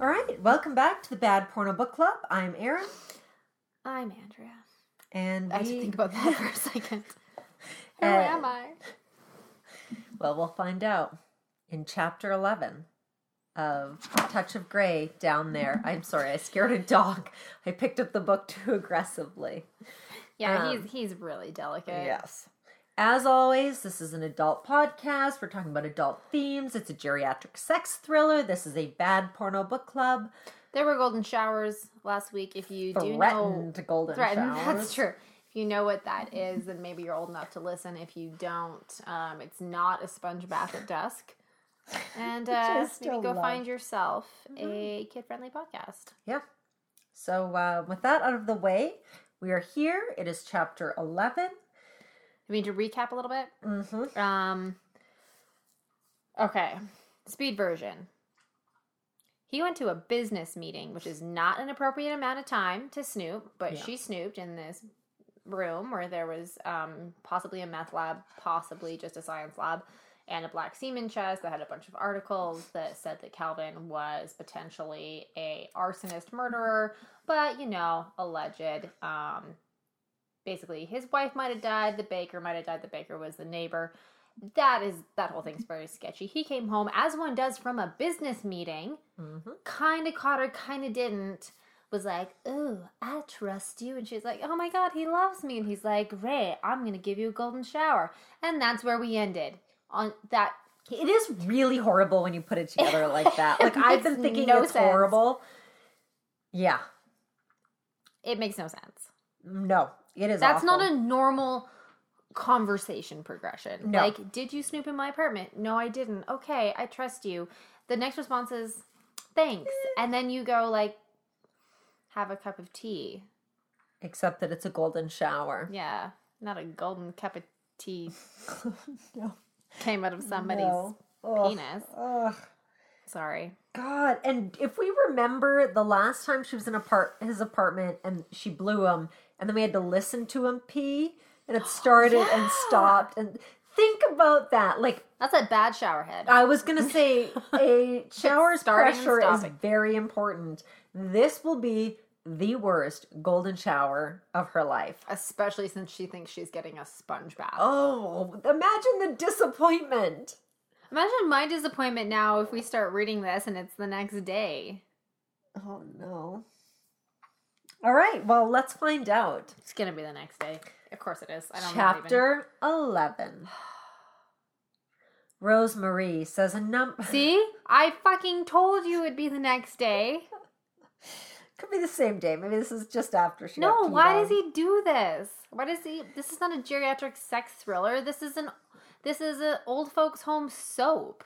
All right, welcome back to the Bad Porno Book Club. I'm Erin, I'm Andrea. and I had to think about that for a second. Who Uh, am I? well, we'll find out in chapter eleven of Touch of Grey down there. I'm sorry, I scared a dog. I picked up the book too aggressively. Yeah, um, he's he's really delicate. Yes. As always, this is an adult podcast. We're talking about adult themes. It's a geriatric sex thriller. This is a bad porno book club. There were golden showers last week. If you do know, golden threatened. showers. That's true. If you know what that is, then maybe you're old enough to listen. If you don't, um, it's not a sponge bath at dusk. And uh, maybe go love. Mm-hmm. find yourself a kid-friendly podcast. Yeah. So uh, with that out of the way, we are here. It is chapter eleven. I mean to recap a little bit. Mm-hmm. Um. Okay, speed version. He went to a business meeting, which is not an appropriate amount of time to snoop, but Yeah. she snooped in this room where there was um, possibly a meth lab, possibly just a science lab, and a black semen chest that had a bunch of articles that said that Calvin was potentially a arsonist murderer, but you know, alleged. Um, basically, his wife might have died, the baker might have died, the baker was the neighbor that is that whole thing's very sketchy. He came home as one does from a business meeting, Mm-hmm. kind of caught her, kind of didn't. Was like, "Ooh, I trust you," and she's like, "Oh my god, he loves me," and he's like, "Great, I'm gonna give you a golden shower," and that's where we ended on that. It is really horrible when you put it together like that. Like I've been thinking no it's sense. horrible. Yeah. It makes no sense. No, it is. That's not a normal conversation progression. No. Like, did you snoop in my apartment? No, I didn't. Okay, I trust you. The next response is thanks. And then you go like have a cup of tea. Except that it's a golden shower. Yeah. Not a golden cup of tea no. came out of somebody's No. Ugh. penis. Ugh. Sorry. God, and if we remember the last time she was in apart his apartment and she blew him, and then we had to listen to him pee, and it started and stopped, and think about that. Like That's a bad shower head. I was gonna say, a shower's pressure is very important. This will be the worst golden shower of her life. Especially since she thinks she's getting a sponge bath. Oh, imagine the disappointment. Imagine my disappointment now if we start reading this and it's the next day. Oh no. All right, well, let's find out. It's gonna be the next day. Of course it is. I don't know. Chapter 11. Rosemary says a number. See? I fucking told you it'd be the next day. Could be the same day. Maybe this is just after she. No, why does he do this? Why does he this is not a geriatric sex thriller. This is an this is an old folks home soap.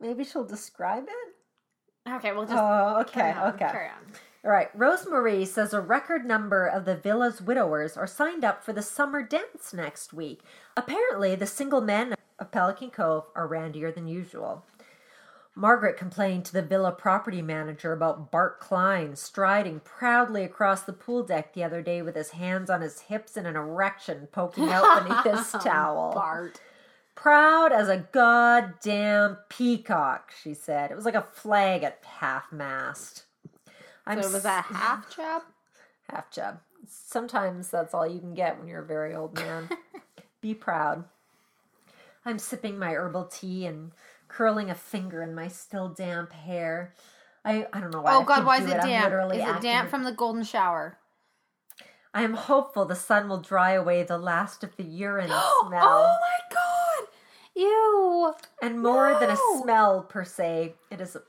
Maybe she'll describe it. Okay, well just Oh, okay, on, okay. Carry on. All right. Rosemarie says a record number of the villa's widowers are signed up for the summer dance next week. Apparently, the single men of Pelican Cove are randier than usual. Margaret complained to the villa property manager about Bart Klein striding proudly across the pool deck the other day with his hands on his hips and an erection poking out beneath his towel. Bart. Proud as a goddamn peacock, she said. It was like a flag at half mast. I'm So was that half chub? half chub. Sometimes that's all you can get when you're a very old man. Be proud. I'm sipping my herbal tea and curling a finger in my still damp hair. I, I don't know why. Oh, I Oh god, why is do it damp? literally Is it damp from the golden shower? I am hopeful the sun will dry away the last of the urine oh smell. Oh my god! Ew! and more than a smell per se, it is a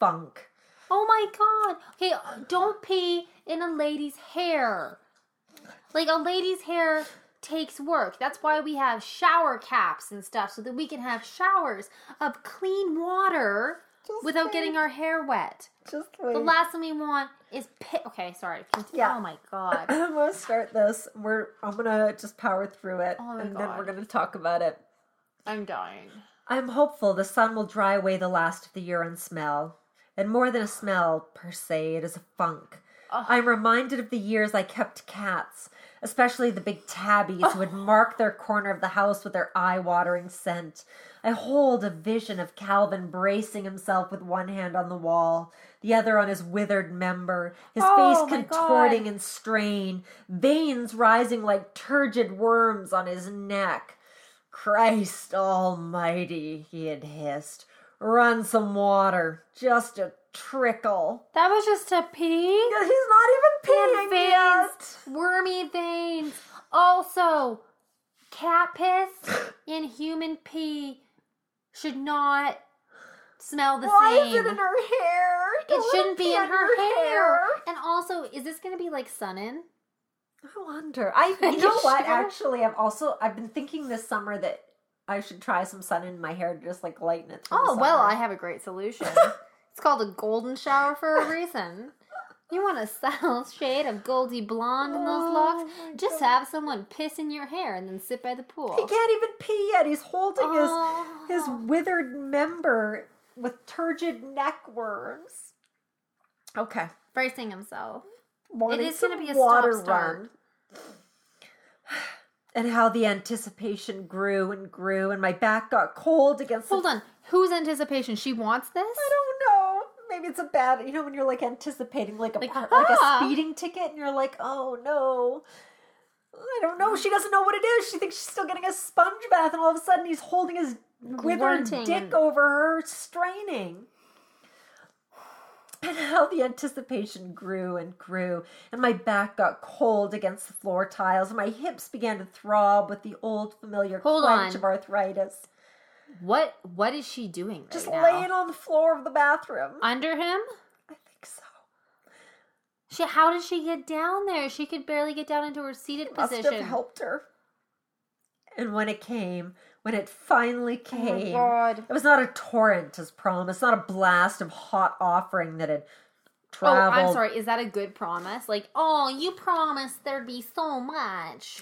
funk. Oh my god! Okay, don't pee in a lady's hair. Like a lady's hair takes work. That's why we have shower caps and stuff so that we can have showers of clean water Just without wait. getting our hair wet. Just wait. The last thing we want is pit. Okay, sorry. Continue. Yeah. Oh my god. I'm gonna start this. We're I'm gonna just power through it, Oh and then we're gonna talk about it. I'm dying. I'm hopeful the sun will dry away the last of the urine smell. And more than a smell per se, it is a funk. I'm reminded of the years I kept cats, especially the big tabbies who would mark their corner of the house with their eye watering scent. I hold a vision of Calvin bracing himself with one hand on the wall, the other on his withered member, his Oh, face contorting God. in strain, veins rising like turgid worms on his neck. Christ almighty, he had hissed. Run some water, just a trickle. That was just a pee. He's not even And veins, wormy veins. Also, cat piss and human pee should not smell the Why same. is it in her hair? It Don't shouldn't be in her your hair. And also, is this going to be like sun in? I wonder. I you know what? sure? Actually, I've also I've been thinking this summer that I should try some sun in my hair to just like lighten it. Oh, well. I have a great solution. it's called a golden shower for a reason. You want a subtle shade of goldy blonde in those Oh, locks? my Just God. have someone piss in your hair and then sit by the pool. He can't even pee yet. He's holding Oh. his his ah. withered member with turgid neck worms. Okay. Bracing himself. wanting is gonna be a water run. And how the anticipation grew and grew, and my back got cold against. Hold the, on. Whose anticipation? She wants this? I don't know. Maybe it's a bad. You know when you're like anticipating like a Like, par- like, ah. a speeding ticket, and you're like, oh no. I don't know. She doesn't know what it is. She thinks she's still getting a sponge bath, and all of a sudden he's holding his withered dick over her, straining. And how the anticipation grew and grew, and my back got cold against the floor tiles, and my hips began to throb with the old familiar Hold clench on. of arthritis. What what is she doing right Just now? laying on the floor of the bathroom. Under him? I think so. She how did she get down there? She could barely get down into her seated position. I Must position. have helped her. And when it came, when it finally Oh came, God. it was not a torrent as promised, not a blast of hot offering that had traveled. Oh. I'm sorry. Is that a good promise? Like, oh, you promised there'd be so much.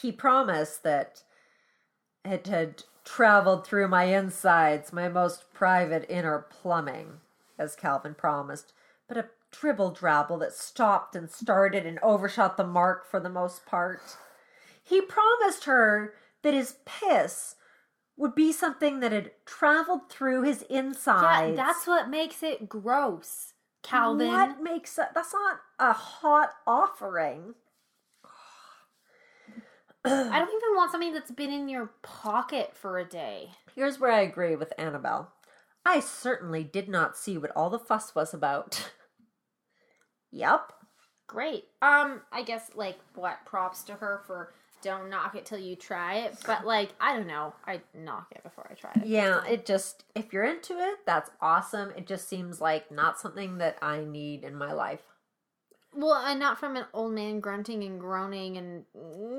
He promised that it had traveled through my insides, my most private inner plumbing, as Calvin promised, but a dribble drabble that stopped and started and overshot the mark for the most part. He promised her that his piss would be something that had traveled through his insides. Yeah, that's what makes it gross, Calvin. What makes that? That's not a hot offering. I don't even want something that's been in your pocket for a day. Here's where I agree with Annabelle. I certainly did not see what all the fuss was about. yep. Great. Um, I guess like what props to her for don't knock it till you try it. But like, I don't know. I'd knock it before I try it. Yeah, it just, if you're into it, that's awesome. It just seems like not something that I need in my life. Well, and not from an old man grunting and groaning and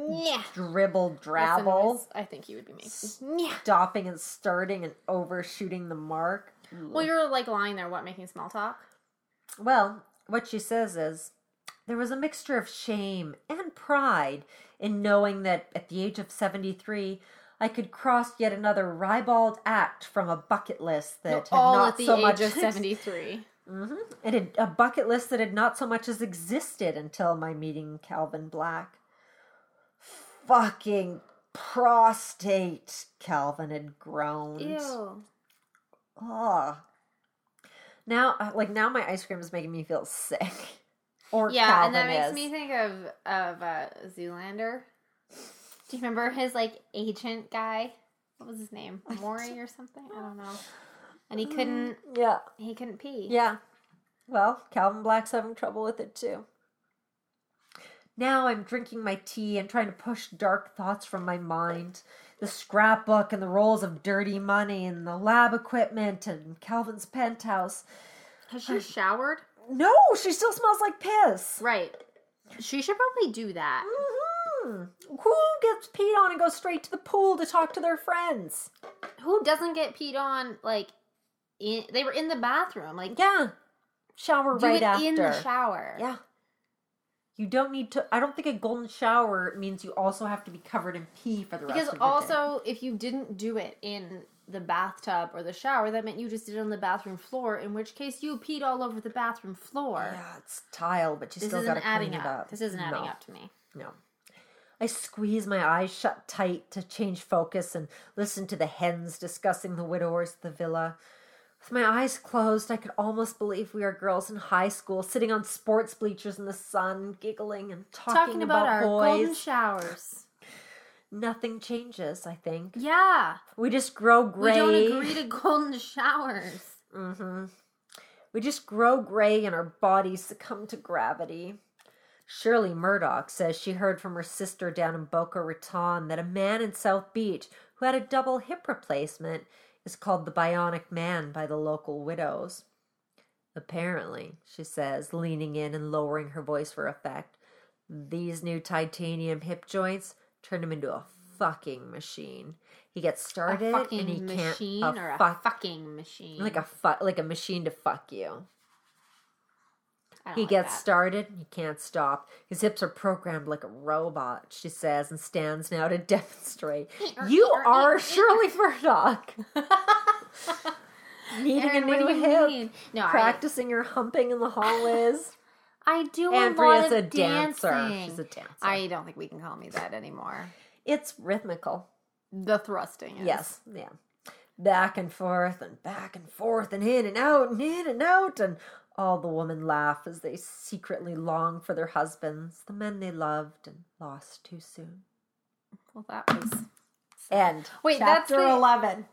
yeah. Dribble, drabble, I think he would be making. Yeah. stopping and starting and overshooting the mark. Well, you're like lying there, what, making small talk? Well, what she says is there was a mixture of shame and pride in knowing that at the age of 73, I could cross yet another ribald act from a bucket list that had all not at the so age much of 73. Hmm It had a bucket list that had not so much as existed until my meeting Calvin Black. Fucking prostate, Calvin had groaned. Ew. Ugh. Now, uh, like now, my ice cream is making me feel sick. Or Yeah, Calvin and that makes is. me think of of uh, Zoolander. Do you remember his like agent guy? What was his name? Maury or something? I don't know. And he couldn't Yeah, he couldn't pee. yeah. Well, Calvin Black's having trouble with it too. Now I'm drinking my tea and trying to push dark thoughts from my mind. The scrapbook and the rolls of dirty money and the lab equipment and Calvin's penthouse. Has she showered? No, she still smells like piss. Right. She should probably do that. hmm Who gets peed on and goes straight to the pool to talk to their friends? Who doesn't get peed on? Like, in, they were in the bathroom. Like, Yeah. Shower do right it after. in the shower. Yeah. You don't need to. I don't think a golden shower means you also have to be covered in pee for the rest Because of the day. also, if you didn't do it in the bathtub or the shower, that meant you just did it on the bathroom floor, in which case you peed all over the bathroom floor. Yeah, it's tile, but you This still got to adding clean up. it up. This isn't adding No. up to me. No. I squeeze my eyes shut tight to change focus and listen to the hens discussing the widowers of the villa. With my eyes closed, I could almost believe we are girls in high school, sitting on sports bleachers in the sun, giggling and talking, Talking about, our golden showers. Nothing changes, I think. Yeah. We just grow gray. We don't agree to golden showers. Mm-hmm. We just grow gray and our bodies succumb to gravity. Shirley Murdoch says she heard from her sister down in Boca Raton that a man in South Beach who had a double hip replacement is called the Bionic Man by the local widows. Apparently, she says, leaning in and lowering her voice for effect, these new titanium hip joints turn him into a fucking machine. He gets started a fucking and he machine can't or a fuck fucking machine. like a fu- like a machine to fuck you. I He like gets that. started, he can't stop. His hips are programmed like a robot, she says, and stands now to demonstrate. you are Shirley Murdoch. Needing Erin, a new hip, mean? No, I, practicing your humping in the hallways. I do a lot Bria's a of dancer. dancing. She's a dancer. I don't think we can call me that anymore. It's rhythmical. The thrusting is. Yes, yeah. Back and forth and back and forth and in and out and in and out and all the women laugh as they secretly long for their husbands, the men they loved and lost too soon. Well, that was. End. Wait, that's chapter the- eleven.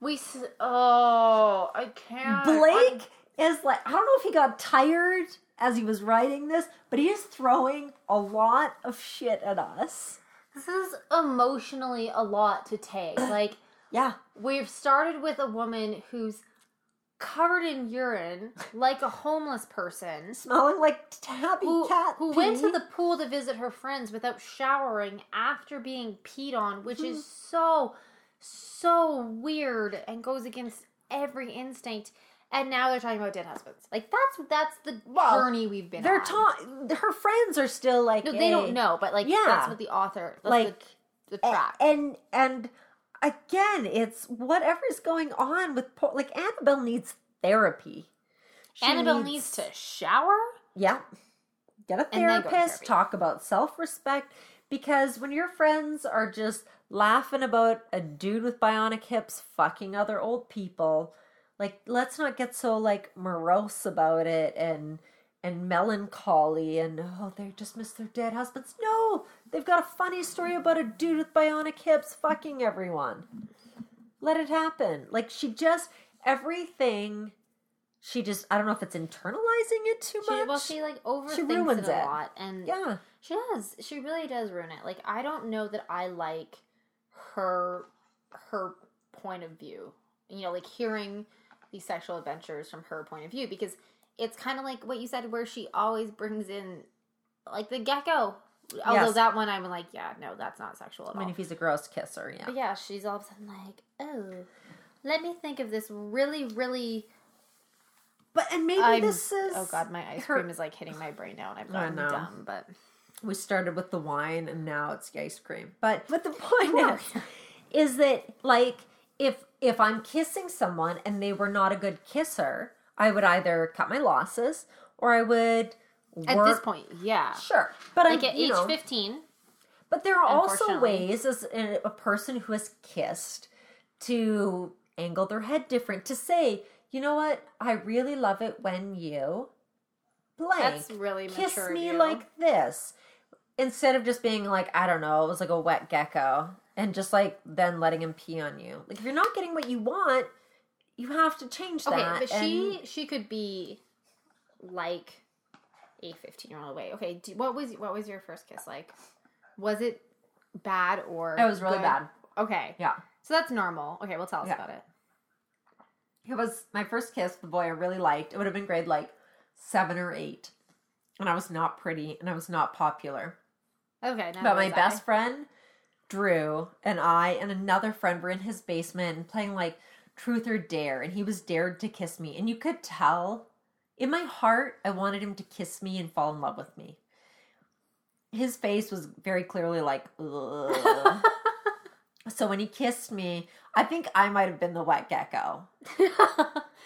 We. s- Oh, I can't. Blake is like I don't know if he got tired as he was writing this, but he is throwing a lot of shit at us. This is emotionally a lot to take. Like, Yeah. we've started with a woman who's covered in urine, like a homeless person. Smelling like tabby Who, cat. who went to the pool to visit her friends without showering after being peed on, which Hmm. is so, so weird and goes against every instinct. And now they're talking about dead husbands. Like that's that's the Well, journey we've been They're on. ta- her friends are still like No, they "Hey." don't know, but like Yeah. that's what the author, that's Like, the, the track. and and again it's whatever's going on with po- like annabelle needs therapy. She Annabelle needs to shower. yeah. Get a And then go to therapist talk about self-respect because when your friends are just laughing about a dude with bionic hips fucking other old people like let's not get so like morose about it and and melancholy and oh they just miss their dead husbands no they've got a funny story about a dude with bionic hips fucking everyone let it happen like she just everything she just i don't know if it's internalizing it too She, much well, she like overthinks ruins it a it. lot, and yeah She does. She really does ruin it. Like I don't know that I like her her point of view. You know, like hearing these sexual adventures from her point of view because it's kind of like what you said where she always brings in like the gecko. Although Yes. that one I'm like, yeah, no, that's not sexual at all. i mean all. if he's a gross kisser yeah But yeah, she's all of a sudden like, "Oh, let me think of this really really but and maybe I'm- this is Oh god, my ice her- cream is like hitting my brain now and I've I gotten know. dumb, but we started with the wine and now it's the ice cream but but the point is is that like if if i'm kissing someone and they were not a good kisser i would either cut my losses or i would at this point, yeah. sure but Like I, at age know, 15, but there are also ways as a, a person who has kissed to angle their head different to say you know what? I really love it when you blank. That's really kiss me you. like this. Instead of just being like i don't know it was like a wet gecko and just like then letting him pee on you. Like if you're not getting what you want you have to change okay, that but and- she she could be like a 15 year old way. Okay, do, what was what was your first kiss like? Was it bad or it was really good? bad Okay, yeah so that's normal. Okay, well tell us Yeah. about it. it was my first kiss with the boy i really liked it would have been grade like seven or eight and i was not pretty and i was not popular Okay, now But my was best I. friend, Drew, and I and another friend were in his basement and playing like truth or dare, and he was dared to kiss me. And you could tell in my heart, I wanted him to kiss me and fall in love with me. His face was very clearly like. So when he kissed me, I think I might have been the wet gecko.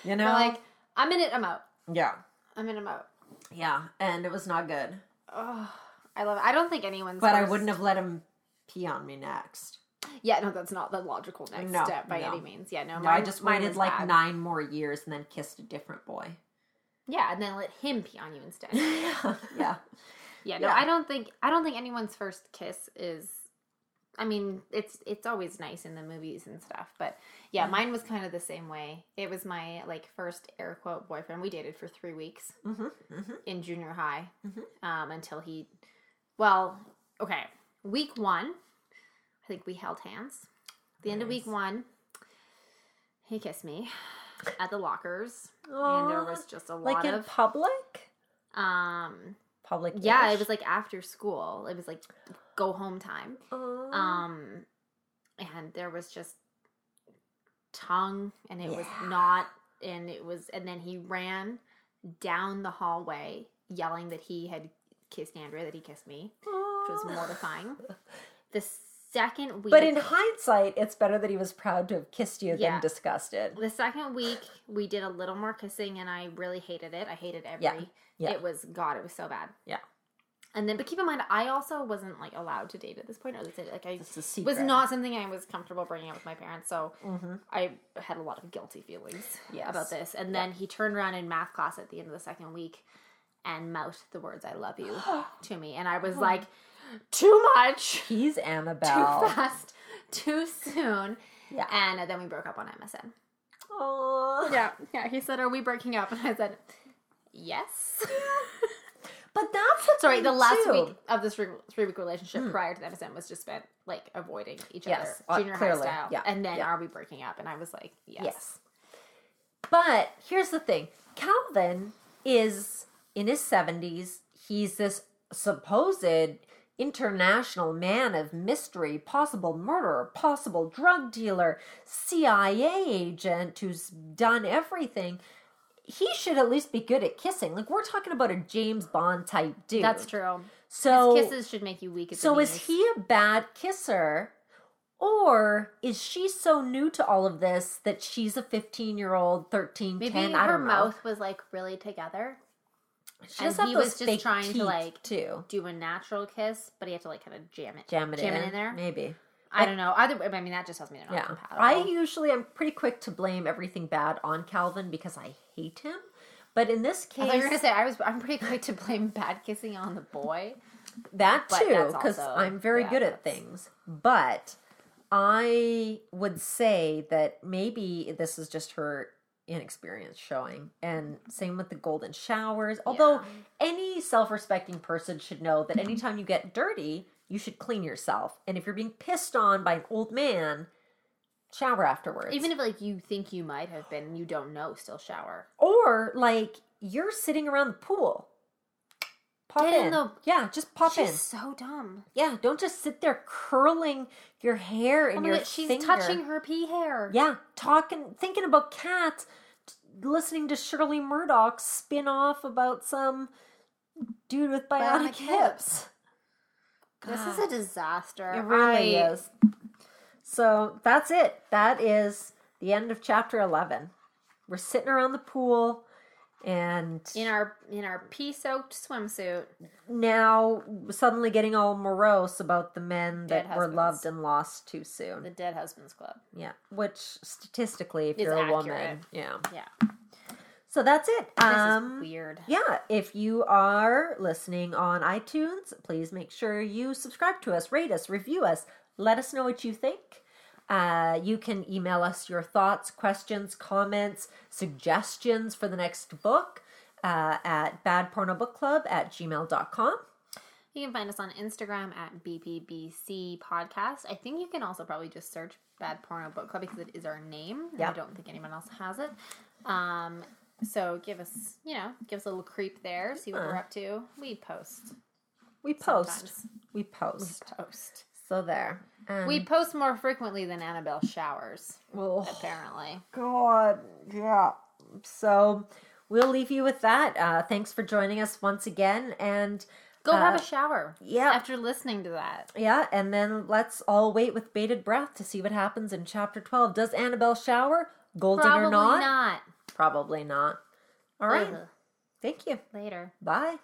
You know? Like, I'm in it, I'm out. yeah. I'm in, I'm out. Yeah. And it was not good. Oh, I love it. I don't think anyone's. But I wouldn't have let him pee on me next. Yeah, no, that's not the logical next No, step by no. any means. Yeah, no, No, I just waited like bad. nine more years and then kissed a different boy. Yeah, and then let him pee on you instead. yeah. Yeah. Yeah, no, Yeah. I don't think I don't think anyone's first kiss is. I mean, it's it's always nice in the movies and stuff, but yeah, Mhm. mine was kind of the same way. It was my like first air quote boyfriend. We dated for three weeks Mm-hmm. Mm-hmm. in junior high, Mhm. um, until he, well, okay, week one, I think we held hands. the end of week one, he kissed me at the lockers, and there was just a lot like in of public? um Public. yeah it was like after school. It was like go home time. Um, um and there was just tongue and it was not and it was and then he ran down the hallway yelling that he had kissed andrea that he kissed me which was mortifying. The second week But in hindsight, it's better that he was proud to have kissed you Yeah. than disgusted. the second week we did a little more kissing and i really hated it i hated every Yeah. Yeah. it was god it was so bad Yeah. and then but keep in mind i also wasn't like allowed to date at this point or at least, like i was not something i was comfortable bringing up with my parents so Mm-hmm. i had a lot of guilty feelings Yes. about this and then he turned around in math class at the end of the second week and mouthed the words i love you to me and i was like too much He's Annabelle. too fast too soon Yeah. and then we broke up on msn Oh. yeah, yeah. He said, "Are we breaking up?" And I said, "Yes." But that's the Sorry, the last too. week of this three, week relationship prior to the MSN was just spent like avoiding each Yes, uh, other, junior clearly, high style. yeah, and then yeah. are we breaking up? And I was like, yes. Yes. But here's the thing Calvin is in his 70s. He's this supposed international man of mystery, possible murderer, possible drug dealer, CIA agent who's done everything. He should at least be good at kissing. Like, we're talking about a James Bond type dude. That's true. So, His kisses should make you weak at the so is he a bad kisser? Or is she so new to all of this that she's a 15 year old, 13, Maybe 10? I her don't know. mouth was like really together. She and he was just trying to, like, too. Do a natural kiss, but he had to like kind of jam it, Jam it jam in. it in there. Maybe. I don't know. Either, I mean, that just tells me they're not Yeah. compatible. I usually am pretty quick to blame everything bad on Calvin because I hate him. But in this case, you were gonna say I was. I'm pretty quick to blame bad kissing on the boy. that too, because I'm very yeah, good at things. But I would say that maybe this is just her inexperience showing. And same with the golden showers. Although Yeah. any self respecting person should know that anytime you get dirty, you should clean yourself. And if you're being pissed on by an old man, shower afterwards. Even if like you think you might have been, you don't know. Still shower. or like you're sitting around the pool. Pop Get in in. the- Yeah, just pop in. She's in. so dumb. Yeah, don't just sit there curling your hair Oh and my your she's finger. touching her pea hair. Yeah, talking, thinking about cats, listening to Shirley Murdoch spin off about some dude with bionic, Bionic hips. This is a disaster. It really I- is. So that's it. That is the end of chapter eleven. We're sitting around the pool, and In our in our pea soaked swimsuit. now suddenly getting all morose about the men Dead that were loved and lost too soon. The Dead Husbands Club. Yeah, which statistically, if you're a accurate. woman, yeah. Yeah. So that's it. This Um, is weird. yeah, if you are listening on iTunes, please make sure you subscribe to us, rate us, review us, let us know what you think. Uh, you can email us your thoughts, questions, comments, suggestions for the next book uh, at badpornobookclub at gmail.com. You can find us on Instagram at BPBC Podcast. I think you can also probably just search Bad Porno Book Club because it is our name. and I don't think anyone else has it. Um, so give us, you know, give us a little creep there. See what Uh. we're up to. We post. We post. Sometimes. We We post. So there. Um, We post more frequently than Annabelle showers, oh, apparently. God, yeah. So we'll leave you with that. Uh, thanks for joining us once again. And Go have Uh, a shower. yeah. After listening to that. Yeah, and then let's all wait with bated breath to see what happens in chapter 12. Does Annabelle shower? Golden Probably or not? not. Probably not. All right. Ugh. Thank you. Later. Bye.